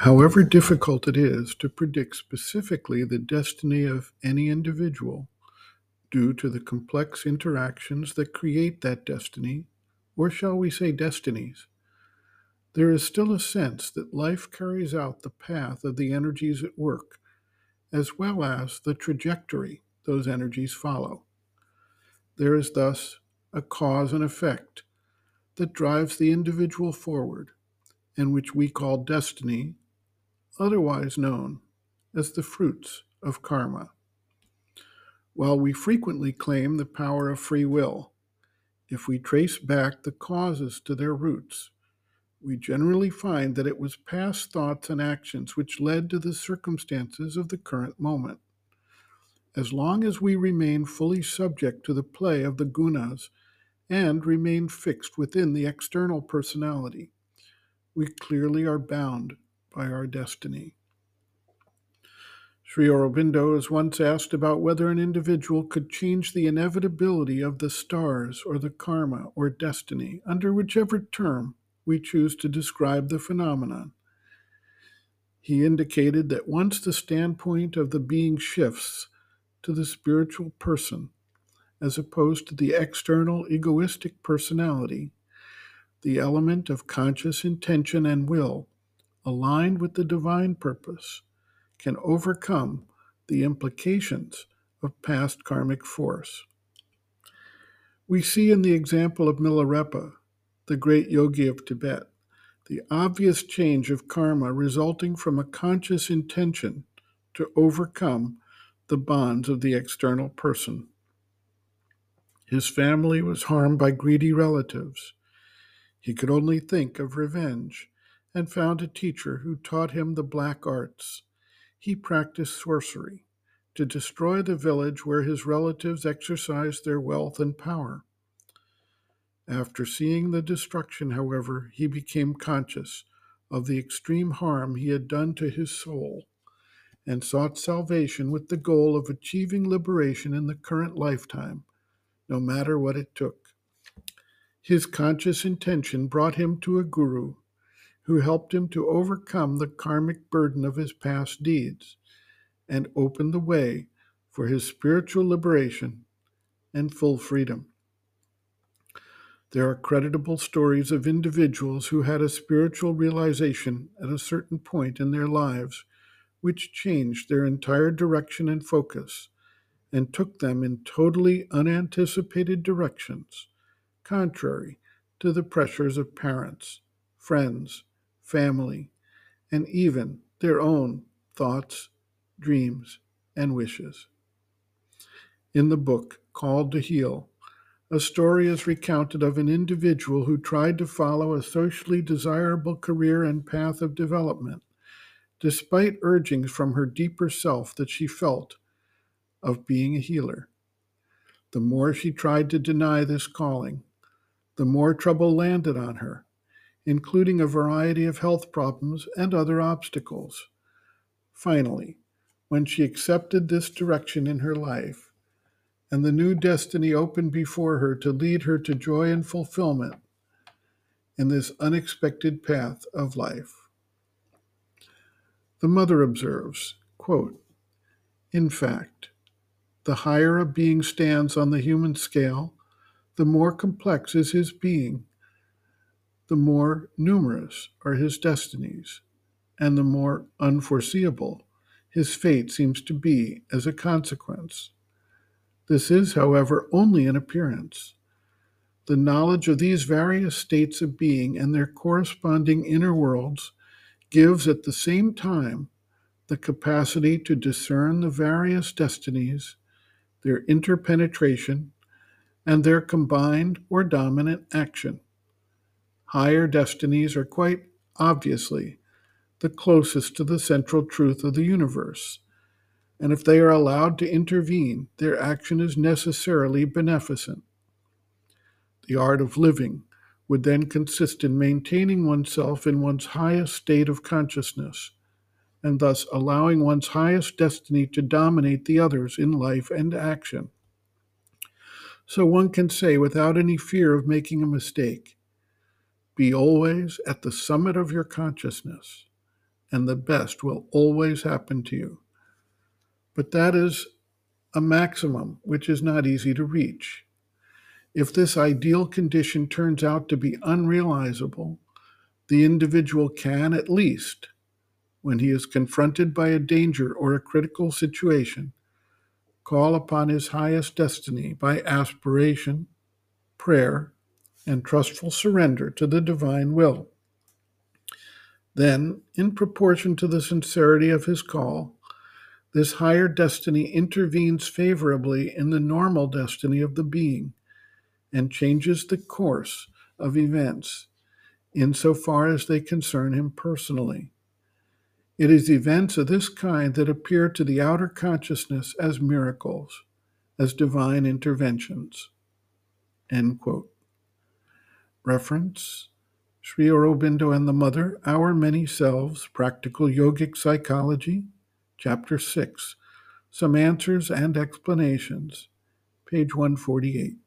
However difficult it is to predict specifically the destiny of any individual due to the complex interactions that create that destiny, or shall we say destinies, there is still a sense that life carries out the path of the energies at work, as well as the trajectory those energies follow. There is thus a cause and effect that drives the individual forward, and which we call destiny, otherwise known as the fruits of karma. While we frequently claim the power of free will, if we trace back the causes to their roots, we generally find that it was past thoughts and actions which led to the circumstances of the current moment. As long as we remain fully subject to the play of the gunas and remain fixed within the external personality, we clearly are bound by our destiny. Sri Aurobindo was once asked about whether an individual could change the inevitability of the stars or the karma or destiny, under whichever term we choose to describe the phenomenon. He indicated that once the standpoint of the being shifts to the spiritual person, as opposed to the external egoistic personality, the element of conscious intention and will, aligned with the divine purpose, can overcome the implications of past karmic force. We see in the example of Milarepa the great yogi of Tibet, the obvious change of karma resulting from a conscious intention to overcome the bonds of the external person. His family was harmed by greedy relatives. He could only think of revenge and found a teacher who taught him the black arts. He practiced sorcery to destroy the village where his relatives exercised their wealth and power. After seeing the destruction, however, he became conscious of the extreme harm he had done to his soul and sought salvation with the goal of achieving liberation in the current lifetime, no matter what it took. His conscious intention brought him to a guru who helped him to overcome the karmic burden of his past deeds and opened the way for his spiritual liberation and full freedom. There are creditable stories of individuals who had a spiritual realization at a certain point in their lives, which changed their entire direction and focus and took them in totally unanticipated directions, contrary to the pressures of parents, friends, family, and even their own thoughts, dreams, and wishes. In the book Called to Heal, a story is recounted of an individual who tried to follow a socially desirable career and path of development, despite urgings from her deeper self that she felt of being a healer. The more she tried to deny this calling, the more trouble landed on her, including a variety of health problems and other obstacles. Finally, when she accepted this direction in her life, and the new destiny opened before her to lead her to joy and fulfillment in this unexpected path of life. The mother observes, quote, In fact, the higher a being stands on the human scale, the more complex is his being, the more numerous are his destinies, and the more unforeseeable his fate seems to be as a consequence. This is, however, only an appearance. The knowledge of these various states of being and their corresponding inner worlds gives at the same time the capacity to discern the various destinies, their interpenetration, and their combined or dominant action. Higher destinies are quite obviously the closest to the central truth of the universe and if they are allowed to intervene, their action is necessarily beneficent. The art of living would then consist in maintaining oneself in one's highest state of consciousness, and thus allowing one's highest destiny to dominate the others in life and action. So one can say without any fear of making a mistake be always at the summit of your consciousness and the best will always happen to you. But that is a maximum which is not easy to reach. If this ideal condition turns out to be unrealizable, the individual can, at least, when he is confronted by a danger or a critical situation, call upon his highest destiny by aspiration, prayer, and trustful surrender to the divine will. Then, in proportion to the sincerity of his call, this higher destiny intervenes favorably in the normal destiny of the being and changes the course of events insofar as they concern him personally. It is events of this kind that appear to the outer consciousness as miracles, as divine interventions. End quote. Reference Sri Aurobindo and the Mother, Our Many Selves, Practical Yogic Psychology, Chapter 6, Some Answers and Explanations, page 148.